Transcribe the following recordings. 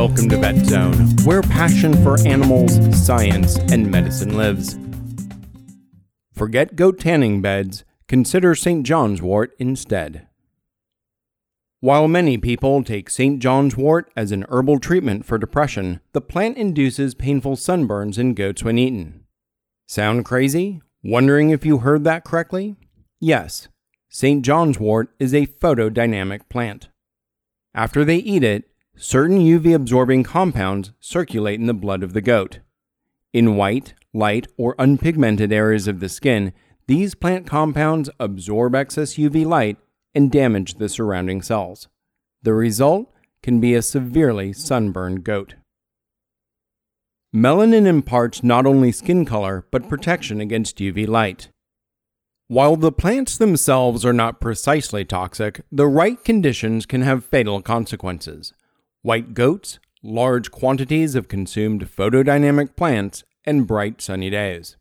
Welcome to Vet Zone, where passion for animals, science, and medicine lives. Forget goat tanning beds, consider St. John's wort instead. While many people take St. John's wort as an herbal treatment for depression, the plant induces painful sunburns in goats when eaten. Sound crazy? Wondering if you heard that correctly? Yes, St. John's wort is a photodynamic plant. After they eat it, certain UV absorbing compounds circulate in the blood of the goat. In white, light, or unpigmented areas of the skin, these plant compounds absorb excess UV light and damage the surrounding cells. The result can be a severely sunburned goat. Melanin imparts not only skin color but protection against UV light. While the plants themselves are not precisely toxic, the right conditions can have fatal consequences. White goats, large quantities of consumed photodynamic plants, and bright sunny days.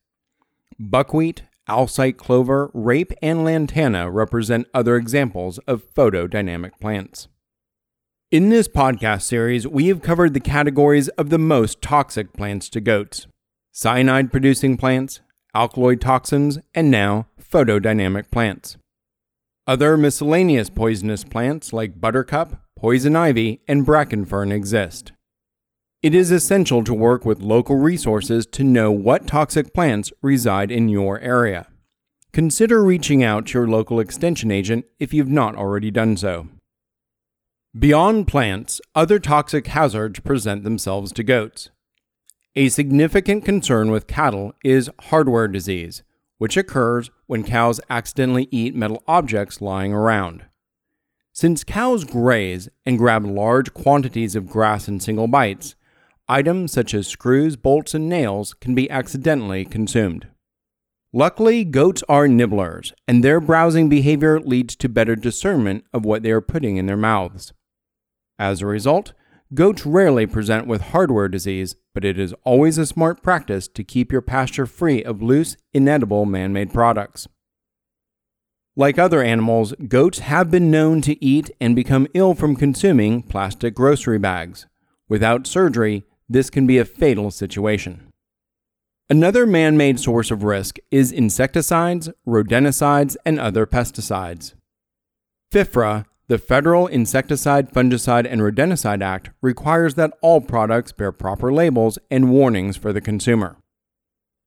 Buckwheat, Alsike clover, rape, and lantana represent other examples of photodynamic plants. In this podcast series, we have covered the categories of the most toxic plants to goats cyanide producing plants, alkaloid toxins, and now photodynamic plants. Other miscellaneous poisonous plants like buttercup, poison ivy, and bracken fern exist. It is essential to work with local resources to know what toxic plants reside in your area. Consider reaching out to your local extension agent if you've not already done so. Beyond plants, other toxic hazards present themselves to goats. A significant concern with cattle is hardware disease, which occurs when cows accidentally eat metal objects lying around. Since cows graze and grab large quantities of grass in single bites, items such as screws, bolts, and nails can be accidentally consumed. Luckily, goats are nibblers, and their browsing behavior leads to better discernment of what they are putting in their mouths. As a result, goats rarely present with hardware disease, but it is always a smart practice to keep your pasture free of loose, inedible man made products. Like other animals, goats have been known to eat and become ill from consuming plastic grocery bags. Without surgery, this can be a fatal situation. Another man made source of risk is insecticides, rodenticides, and other pesticides. FIFRA, the Federal Insecticide, Fungicide, and Rodenticide Act, requires that all products bear proper labels and warnings for the consumer.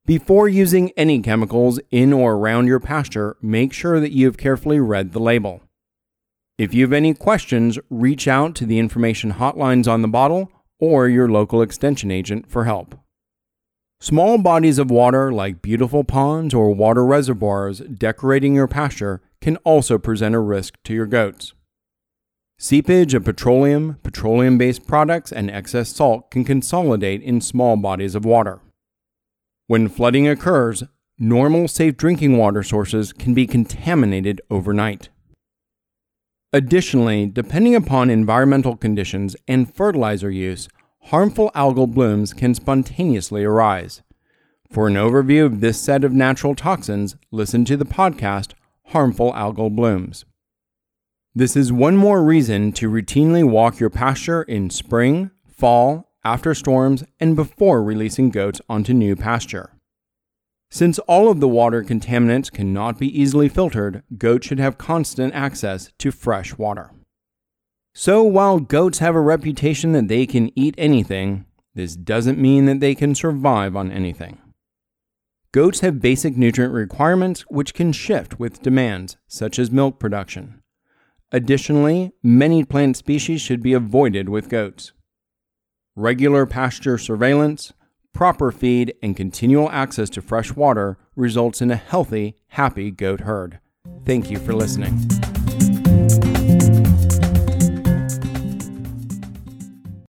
Before using any chemicals in or around your pasture, make sure that you have carefully read the label. If you have any questions, reach out to the information hotlines on the bottle or your local extension agent for help. Small bodies of water, like beautiful ponds or water reservoirs decorating your pasture, can also present a risk to your goats. Seepage of petroleum, petroleum based products, and excess salt can consolidate in small bodies of water. When flooding occurs, normal safe drinking water sources can be contaminated overnight. Additionally, depending upon environmental conditions and fertilizer use, harmful algal blooms can spontaneously arise. For an overview of this set of natural toxins, listen to the podcast Harmful Algal Blooms. This is one more reason to routinely walk your pasture in spring, fall, after storms, and before releasing goats onto new pasture. Since all of the water contaminants cannot be easily filtered, goats should have constant access to fresh water. So, while goats have a reputation that they can eat anything, this doesn't mean that they can survive on anything. Goats have basic nutrient requirements which can shift with demands, such as milk production. Additionally, many plant species should be avoided with goats. Regular pasture surveillance, proper feed, and continual access to fresh water results in a healthy, happy goat herd. Thank you for listening.